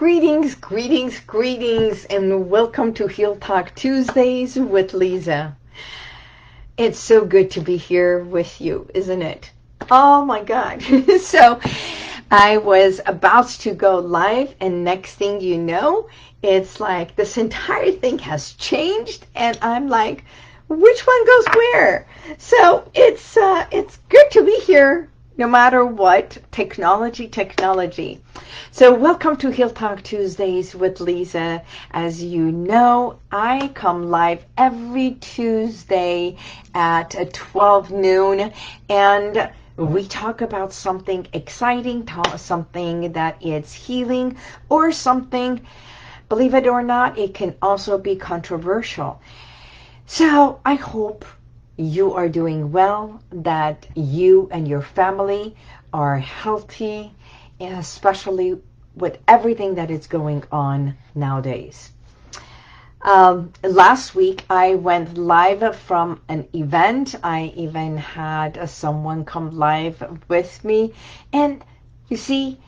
Greetings, greetings, greetings, and welcome to Heal Talk Tuesdays with Liza. It's so good to be here with you, isn't it? Oh my God. so I was about to go live and next thing you know, it's like this entire thing has changed and I'm like, which one goes where? So it's, uh, it's good to be here no matter what, technology, technology. So welcome to Heal Talk Tuesdays with Liza. As you know, I come live every Tuesday at 12 noon and we talk about something exciting, something that is healing or something, believe it or not, it can also be controversial. So I hope you are doing well, that you and your family are healthy, especially with everything that is going on nowadays. Um, last week I went live from an event. I even had uh, someone come live with me. And you see,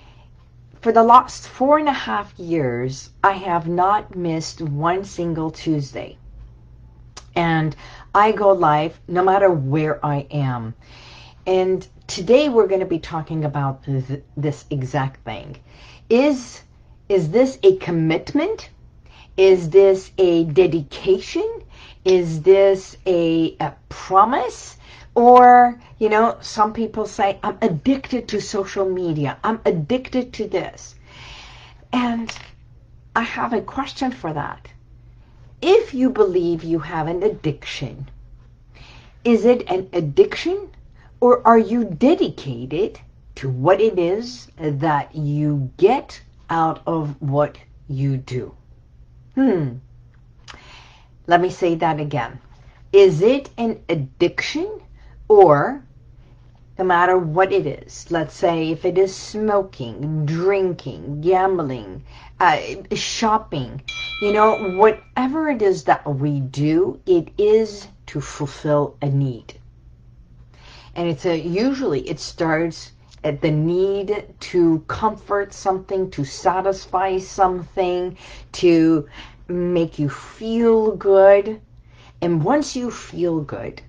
for the last four and a half years, I have not missed one single Tuesday. And I go live no matter where I am. And today we're going to be talking about th this exact thing. Is, is this a commitment? Is this a dedication? Is this a, a promise? Or, you know, some people say, I'm addicted to social media. I'm addicted to this. And I have a question for that if you believe you have an addiction, is it an addiction or are you dedicated to what it is that you get out of what you do? Hmm. Let me say that again. Is it an addiction or no matter what it is, let's say if it is smoking, drinking, gambling, uh, shopping, you know, whatever it is that we do, it is to fulfill a need. And it's a, usually it starts at the need to comfort something, to satisfy something, to make you feel good. And once you feel good,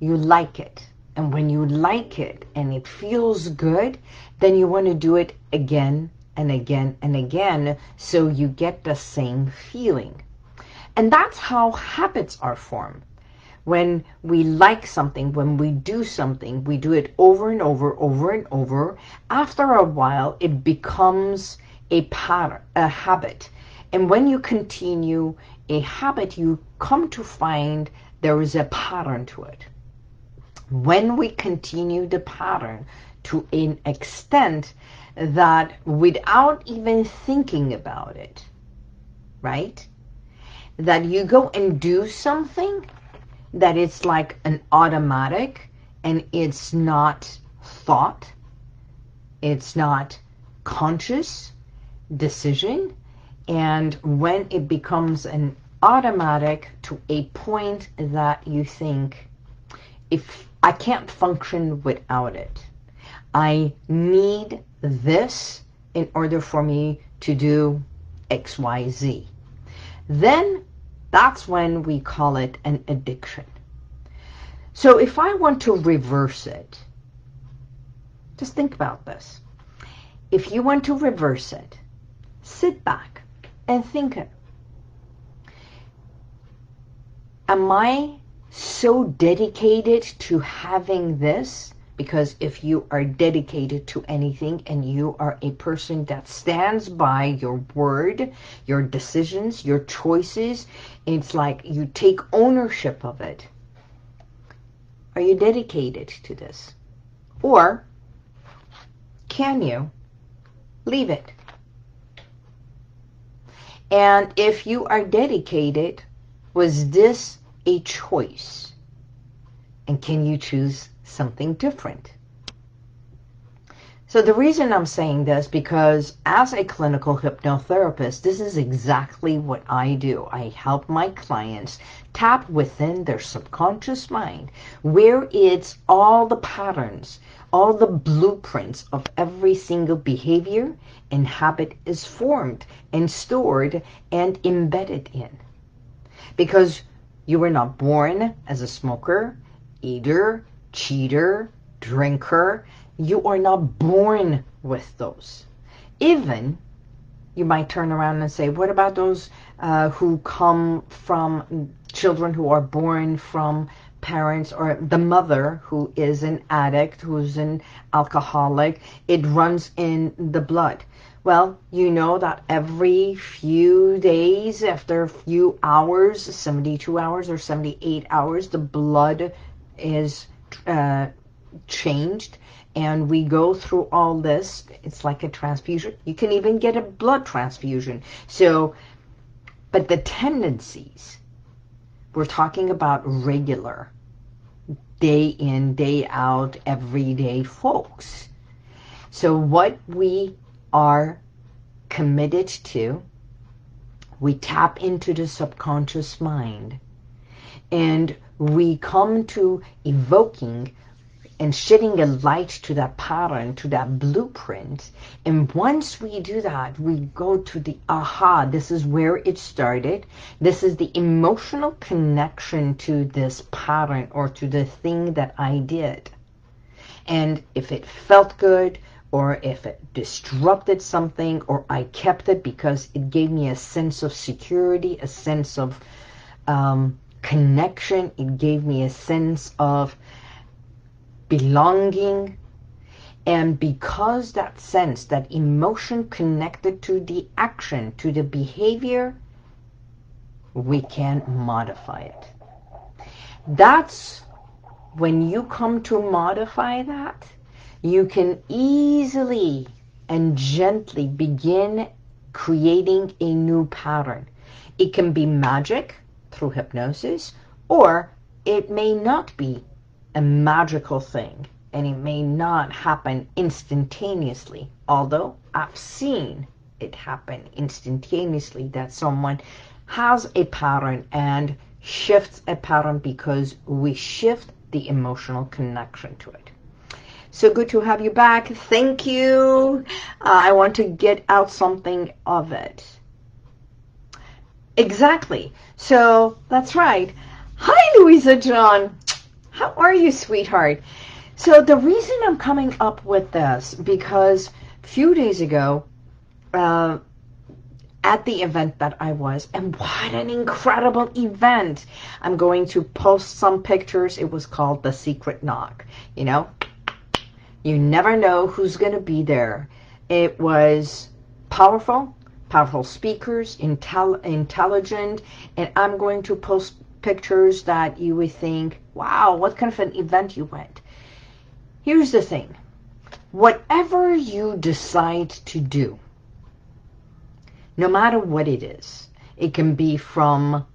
you like it. And when you like it and it feels good, then you want to do it again and again and again so you get the same feeling. And that's how habits are formed. When we like something, when we do something, we do it over and over, over and over. After a while, it becomes a pattern, a habit. And when you continue a habit, you come to find there is a pattern to it. When we continue the pattern to an extent that without even thinking about it, right? That you go and do something that it's like an automatic and it's not thought, it's not conscious decision. And when it becomes an automatic to a point that you think, if I can't function without it, I need this in order for me to do X, Y, Z. Then that's when we call it an addiction. So if I want to reverse it, just think about this. If you want to reverse it, sit back and think. Am I so dedicated to having this because if you are dedicated to anything and you are a person that stands by your word, your decisions, your choices, it's like you take ownership of it. Are you dedicated to this? Or can you leave it? And if you are dedicated, was this a choice? And can you choose something different. So the reason I'm saying this, because as a clinical hypnotherapist, this is exactly what I do. I help my clients tap within their subconscious mind, where it's all the patterns, all the blueprints of every single behavior and habit is formed and stored and embedded in. Because you were not born as a smoker, eater, cheater, drinker. You are not born with those. Even you might turn around and say, what about those uh, who come from children who are born from parents or the mother who is an addict, who's an alcoholic, it runs in the blood. Well, you know that every few days, after a few hours, 72 hours or 78 hours, the blood is uh, changed and we go through all this. It's like a transfusion. You can even get a blood transfusion. So, but the tendencies, we're talking about regular, day in, day out, everyday folks. So what we are committed to, we tap into the subconscious mind and we come to evoking and shedding a light to that pattern, to that blueprint. And once we do that, we go to the aha, this is where it started. This is the emotional connection to this pattern or to the thing that I did. And if it felt good, or if it disrupted something, or I kept it because it gave me a sense of security, a sense of um, connection, it gave me a sense of belonging, and because that sense, that emotion connected to the action, to the behavior, we can modify it. That's when you come to modify that, you can easily and gently begin creating a new pattern. It can be magic through hypnosis, or it may not be a magical thing and it may not happen instantaneously. Although I've seen it happen instantaneously that someone has a pattern and shifts a pattern because we shift the emotional connection to it. So good to have you back. Thank you. Uh, I want to get out something of it. Exactly. So that's right. Hi, Louisa John. How are you, sweetheart? So the reason I'm coming up with this, because a few days ago, uh, at the event that I was, and what an incredible event. I'm going to post some pictures. It was called The Secret Knock. You know, you never know who's going to be there. It was powerful, powerful speakers, intel intelligent, and I'm going to post pictures that you would think, wow, what kind of an event you went. Here's the thing. Whatever you decide to do, no matter what it is, it can be from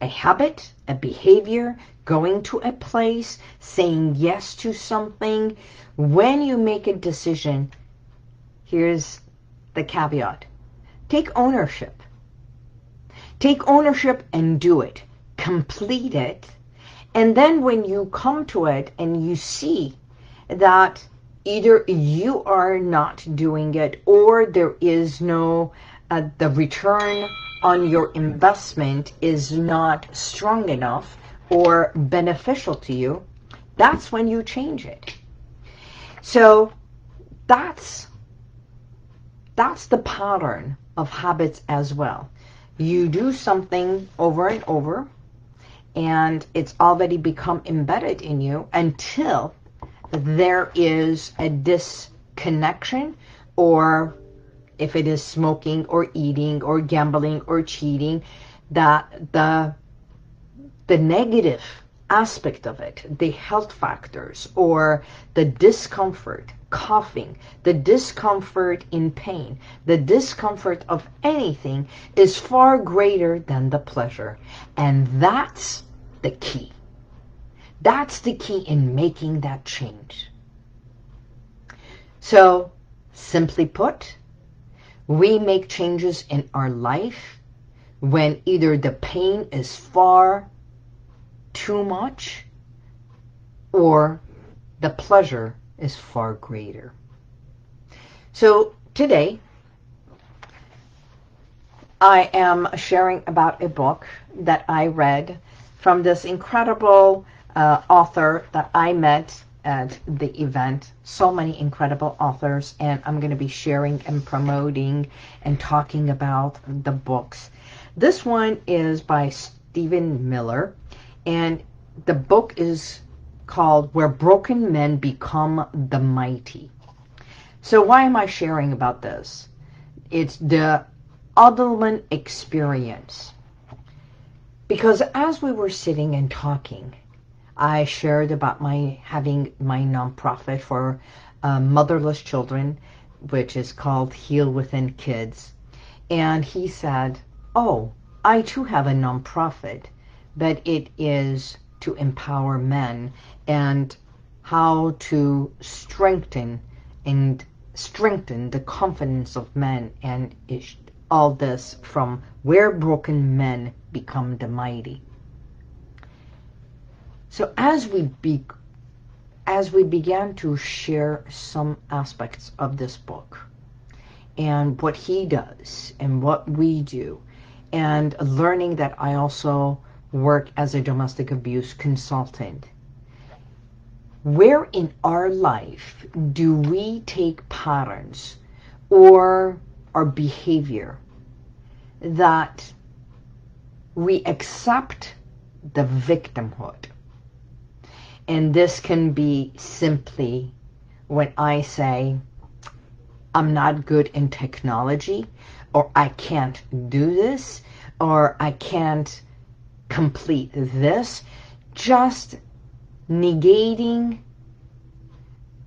a habit, a behavior, going to a place, saying yes to something. When you make a decision, here's the caveat. Take ownership. Take ownership and do it complete it. And then when you come to it and you see that either you are not doing it or there is no, uh, the return on your investment is not strong enough or beneficial to you, that's when you change it. So that's, that's the pattern of habits as well. You do something over and over, and it's already become embedded in you until there is a disconnection or if it is smoking or eating or gambling or cheating that the the negative aspect of it, the health factors or the discomfort, coughing, the discomfort in pain, the discomfort of anything is far greater than the pleasure. And that's the key. That's the key in making that change. So, simply put, we make changes in our life when either the pain is far too much or the pleasure is far greater. So today, I am sharing about a book that I read from this incredible uh, author that I met at the event. So many incredible authors, and I'm going to be sharing and promoting and talking about the books. This one is by Stephen Miller, and the book is called Where Broken Men Become the Mighty. So why am I sharing about this? It's the Adelman experience. Because as we were sitting and talking, I shared about my having my nonprofit for uh, motherless children, which is called Heal Within Kids. And he said, oh, I too have a nonprofit, but it is to empower men and how to strengthen and strengthen the confidence of men and all this from where broken men become the mighty. So as we be, as we began to share some aspects of this book and what he does and what we do and learning that I also work as a domestic abuse consultant. Where in our life do we take patterns or our behavior that we accept the victimhood and this can be simply when I say, I'm not good in technology, or I can't do this, or I can't complete this. Just negating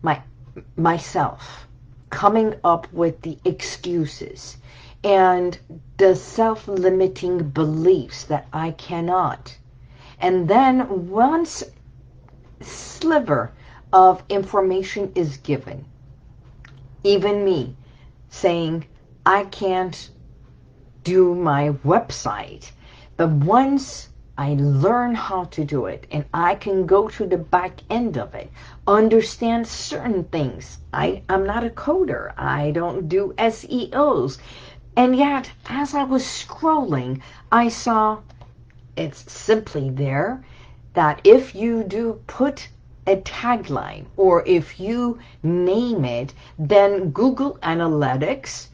my myself, coming up with the excuses and the self-limiting beliefs that I cannot. And then once sliver of information is given. Even me saying, I can't do my website. But once I learn how to do it and I can go to the back end of it, understand certain things. I, I'm not a coder. I don't do SEOs. And yet, as I was scrolling, I saw it's simply there that if you do put a tagline or if you name it, then Google Analytics,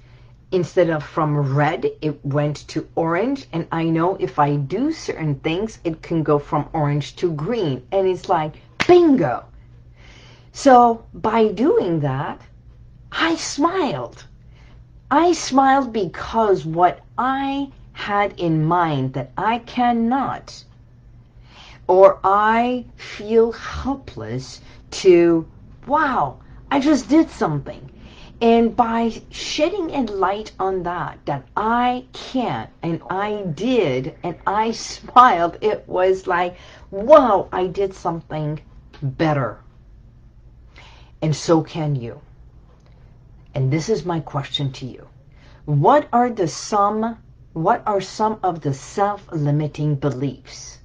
instead of from red, it went to orange. And I know if I do certain things, it can go from orange to green. And it's like, bingo. So by doing that, I smiled. I smiled because what I had in mind that I cannot or I feel helpless to, wow, I just did something. And by shedding a light on that, that I can't and I did and I smiled, it was like, wow, I did something better. And so can you. And this is my question to you. What are the some, what are some of the self-limiting beliefs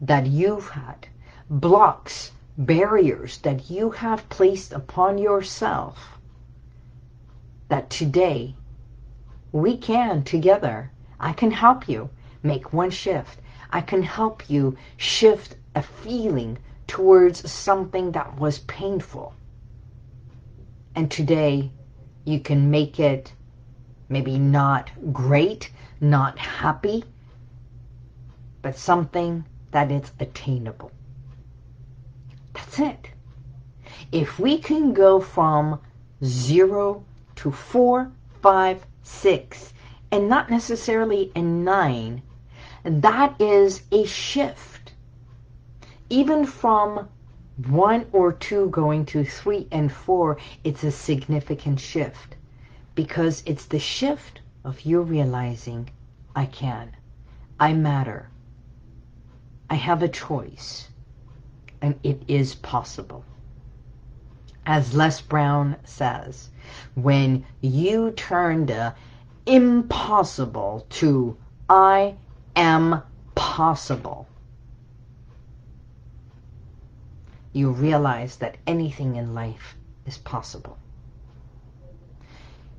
that you've had, blocks, barriers that you have placed upon yourself, that today we can together, I can help you make one shift. I can help you shift a feeling towards something that was painful. And today you can make it maybe not great, not happy, but something that it's attainable. That's it. If we can go from zero to four, five, six, and not necessarily a nine, that is a shift. Even from one or two going to three and four, it's a significant shift because it's the shift of you realizing I can, I matter, I have a choice, and it is possible. As Les Brown says, when you turn the impossible to I am possible, you realize that anything in life is possible.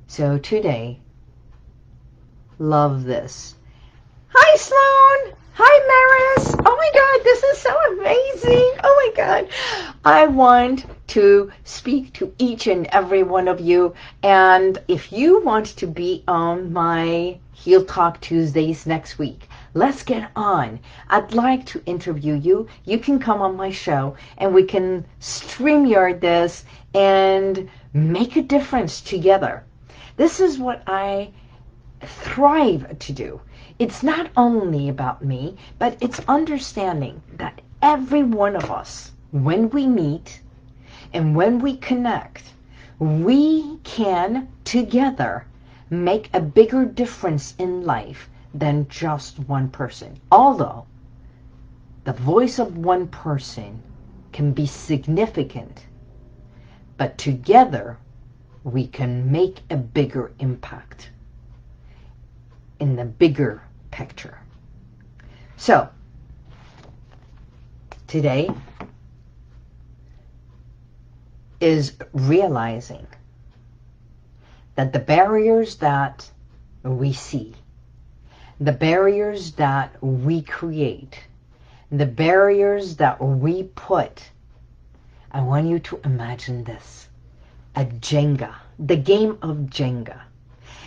So today, love this. Hi, Sloan. Hi, Maris. Oh my God, this is so amazing. Oh my God. I want to speak to each and every one of you. And if you want to be on my Heal Talk Tuesdays next week, let's get on. I'd like to interview you. You can come on my show and we can stream StreamYard this and make a difference together. This is what I thrive to do. It's not only about me, but it's understanding that every one of us, when we meet and when we connect, we can together make a bigger difference in life than just one person. Although the voice of one person can be significant, but together we can make a bigger impact in the bigger picture. So, today is realizing that the barriers that we see, the barriers that we create, the barriers that we put, I want you to imagine this, a Jenga, the game of Jenga.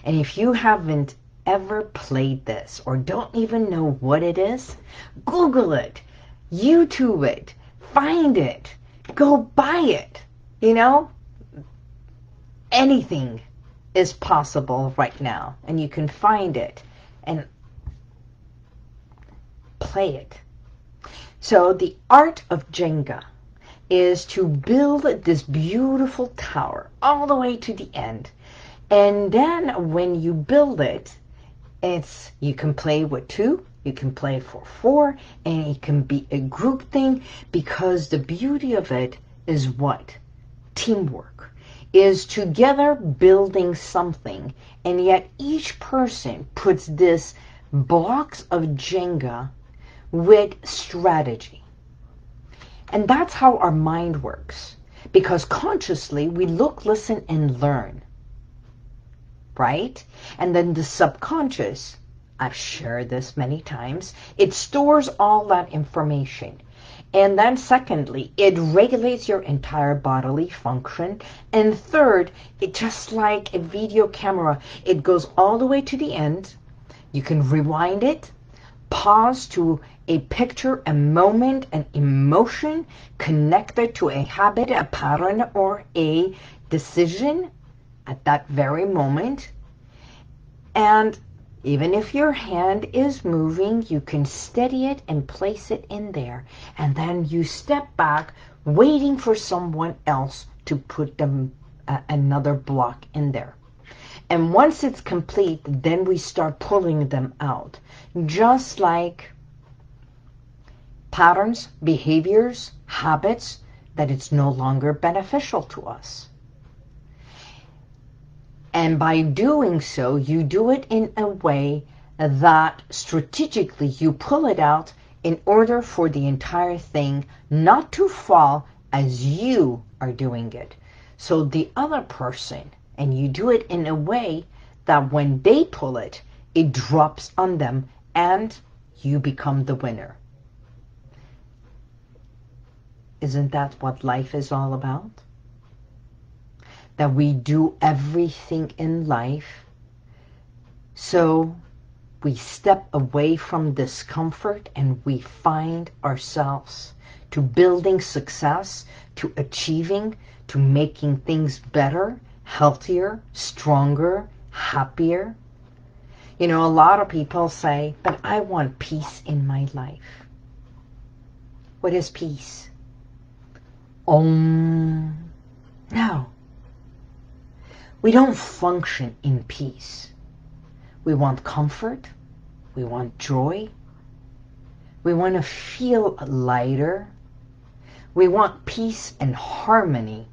And if you haven't ever played this or don't even know what it is, Google it, YouTube it, find it, go buy it. You know, anything is possible right now and you can find it and play it. So the art of Jenga is to build this beautiful tower all the way to the end. And then when you build it, it's you can play with two, you can play for four, and it can be a group thing because the beauty of it is what? Teamwork. Is together building something, and yet each person puts this blocks of Jenga with strategy. And that's how our mind works. Because consciously, we look, listen, and learn right? And then the subconscious, I've shared this many times, it stores all that information. And then secondly, it regulates your entire bodily function. And third, it just like a video camera, it goes all the way to the end. You can rewind it, pause to a picture, a moment, an emotion connected to a habit, a pattern, or a decision at that very moment. And even if your hand is moving, you can steady it and place it in there. And then you step back, waiting for someone else to put them uh, another block in there. And once it's complete, then we start pulling them out. Just like patterns, behaviors, habits, that it's no longer beneficial to us. And by doing so, you do it in a way that strategically you pull it out in order for the entire thing not to fall as you are doing it. So the other person, and you do it in a way that when they pull it, it drops on them and you become the winner. Isn't that what life is all about? That we do everything in life so we step away from discomfort and we find ourselves to building success, to achieving, to making things better, healthier, stronger, happier. You know, a lot of people say, but I want peace in my life. What is peace? Um, no. We don't function in peace. We want comfort. We want joy. We want to feel lighter. We want peace and harmony,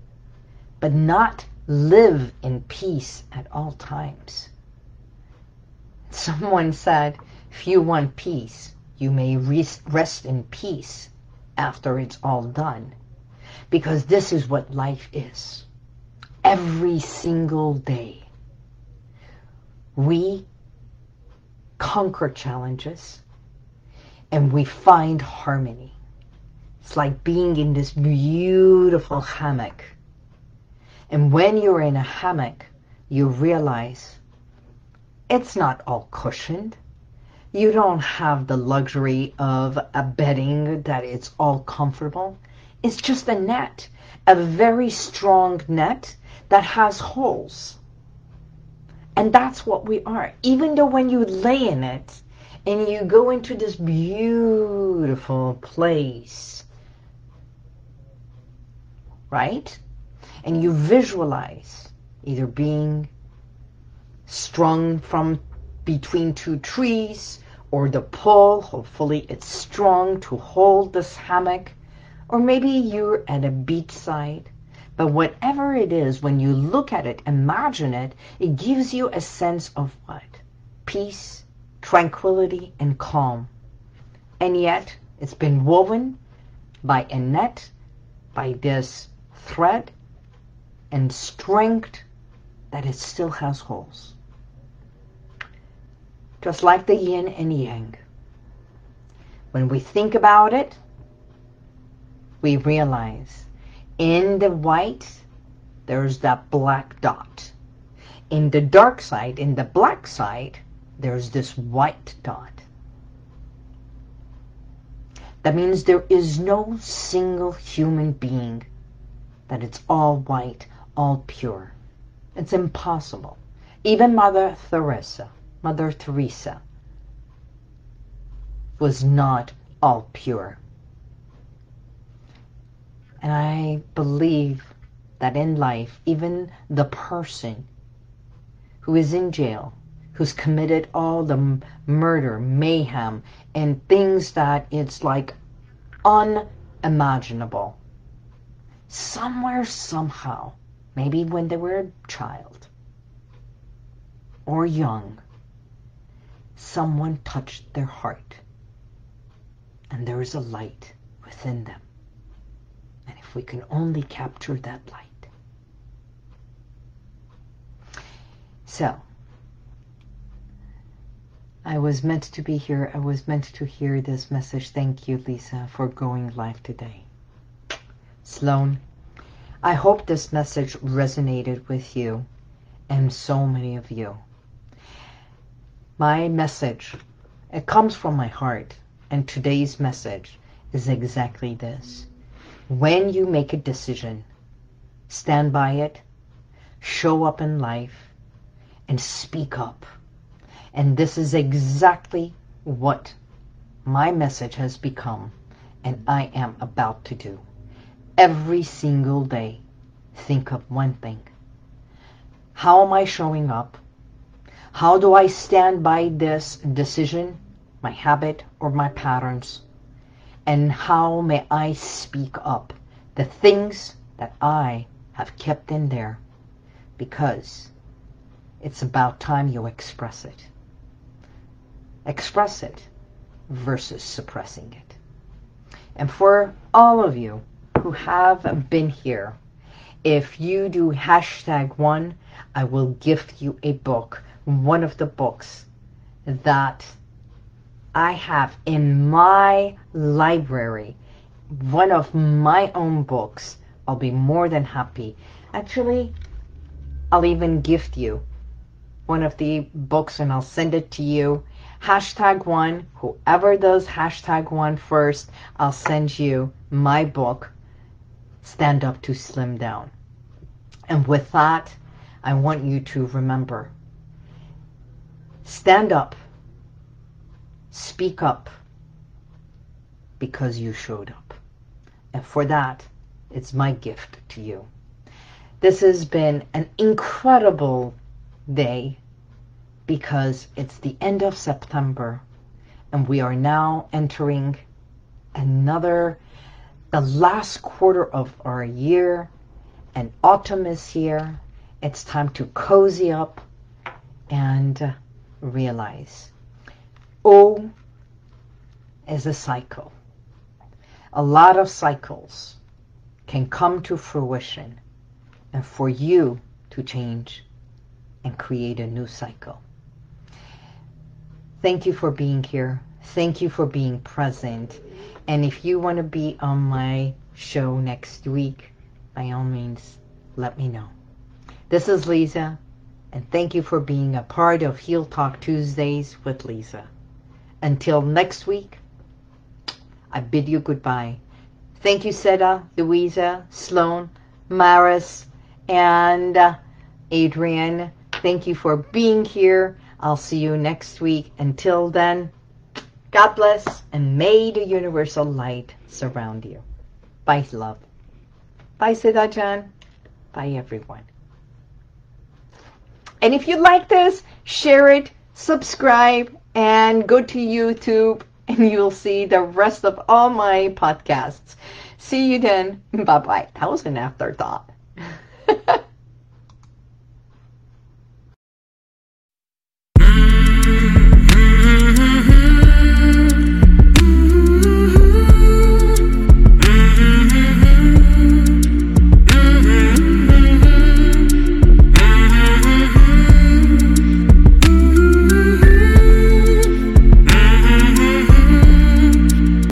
but not live in peace at all times. Someone said, if you want peace, you may rest in peace after it's all done. Because this is what life is. Every single day. We conquer challenges and we find harmony. It's like being in this beautiful hammock. And when you're in a hammock, you realize it's not all cushioned. You don't have the luxury of a bedding that it's all comfortable. It's just a net, a very strong net that has holes. And that's what we are. Even though when you lay in it and you go into this beautiful place, right? And you visualize either being strung from between two trees or the pole, hopefully it's strong to hold this hammock, or maybe you're at a beachside but whatever it is, when you look at it, imagine it, it gives you a sense of what? Peace, tranquility, and calm. And yet, it's been woven by a net, by this thread, and strength that it still has holes. Just like the yin and yang. When we think about it, we realize in the white, there's that black dot. In the dark side, in the black side, there's this white dot. That means there is no single human being that it's all white, all pure. It's impossible. Even Mother Teresa, Mother Teresa, was not all pure. And I believe that in life, even the person who is in jail, who's committed all the murder, mayhem, and things that it's like unimaginable, somewhere, somehow, maybe when they were a child or young, someone touched their heart and there is a light within them we can only capture that light. So, I was meant to be here. I was meant to hear this message. Thank you, Liza, for going live today. Sloan, I hope this message resonated with you and so many of you. My message, it comes from my heart, and today's message is exactly this when you make a decision, stand by it, show up in life, and speak up. And this is exactly what my message has become and I am about to do. Every single day, think of one thing. How am I showing up? How do I stand by this decision, my habit, or my patterns? And how may I speak up the things that I have kept in there because it's about time you express it. Express it versus suppressing it. And for all of you who have been here, if you do hashtag one, I will gift you a book, one of the books that I have in my library one of my own books, I'll be more than happy. Actually, I'll even gift you one of the books and I'll send it to you. Hashtag one, whoever does hashtag one first, I'll send you my book, Stand Up to Slim Down. And with that, I want you to remember, stand up Speak up because you showed up. And for that, it's my gift to you. This has been an incredible day because it's the end of September and we are now entering another, the last quarter of our year and autumn is here. It's time to cozy up and realize O is a cycle. A lot of cycles can come to fruition and for you to change and create a new cycle. Thank you for being here. Thank you for being present. And if you want to be on my show next week, by all means, let me know. This is Liza, and thank you for being a part of Heal Talk Tuesdays with Liza. Until next week, I bid you goodbye. Thank you, Seda, Louisa, Sloan, Maris, and uh, Adrian. Thank you for being here. I'll see you next week. Until then, God bless and may the universal light surround you. Bye, love. Bye, Seda John. Bye, everyone. And if you like this, share it, subscribe, and go to YouTube and you'll see the rest of all my podcasts. See you then. Bye-bye. That was an afterthought.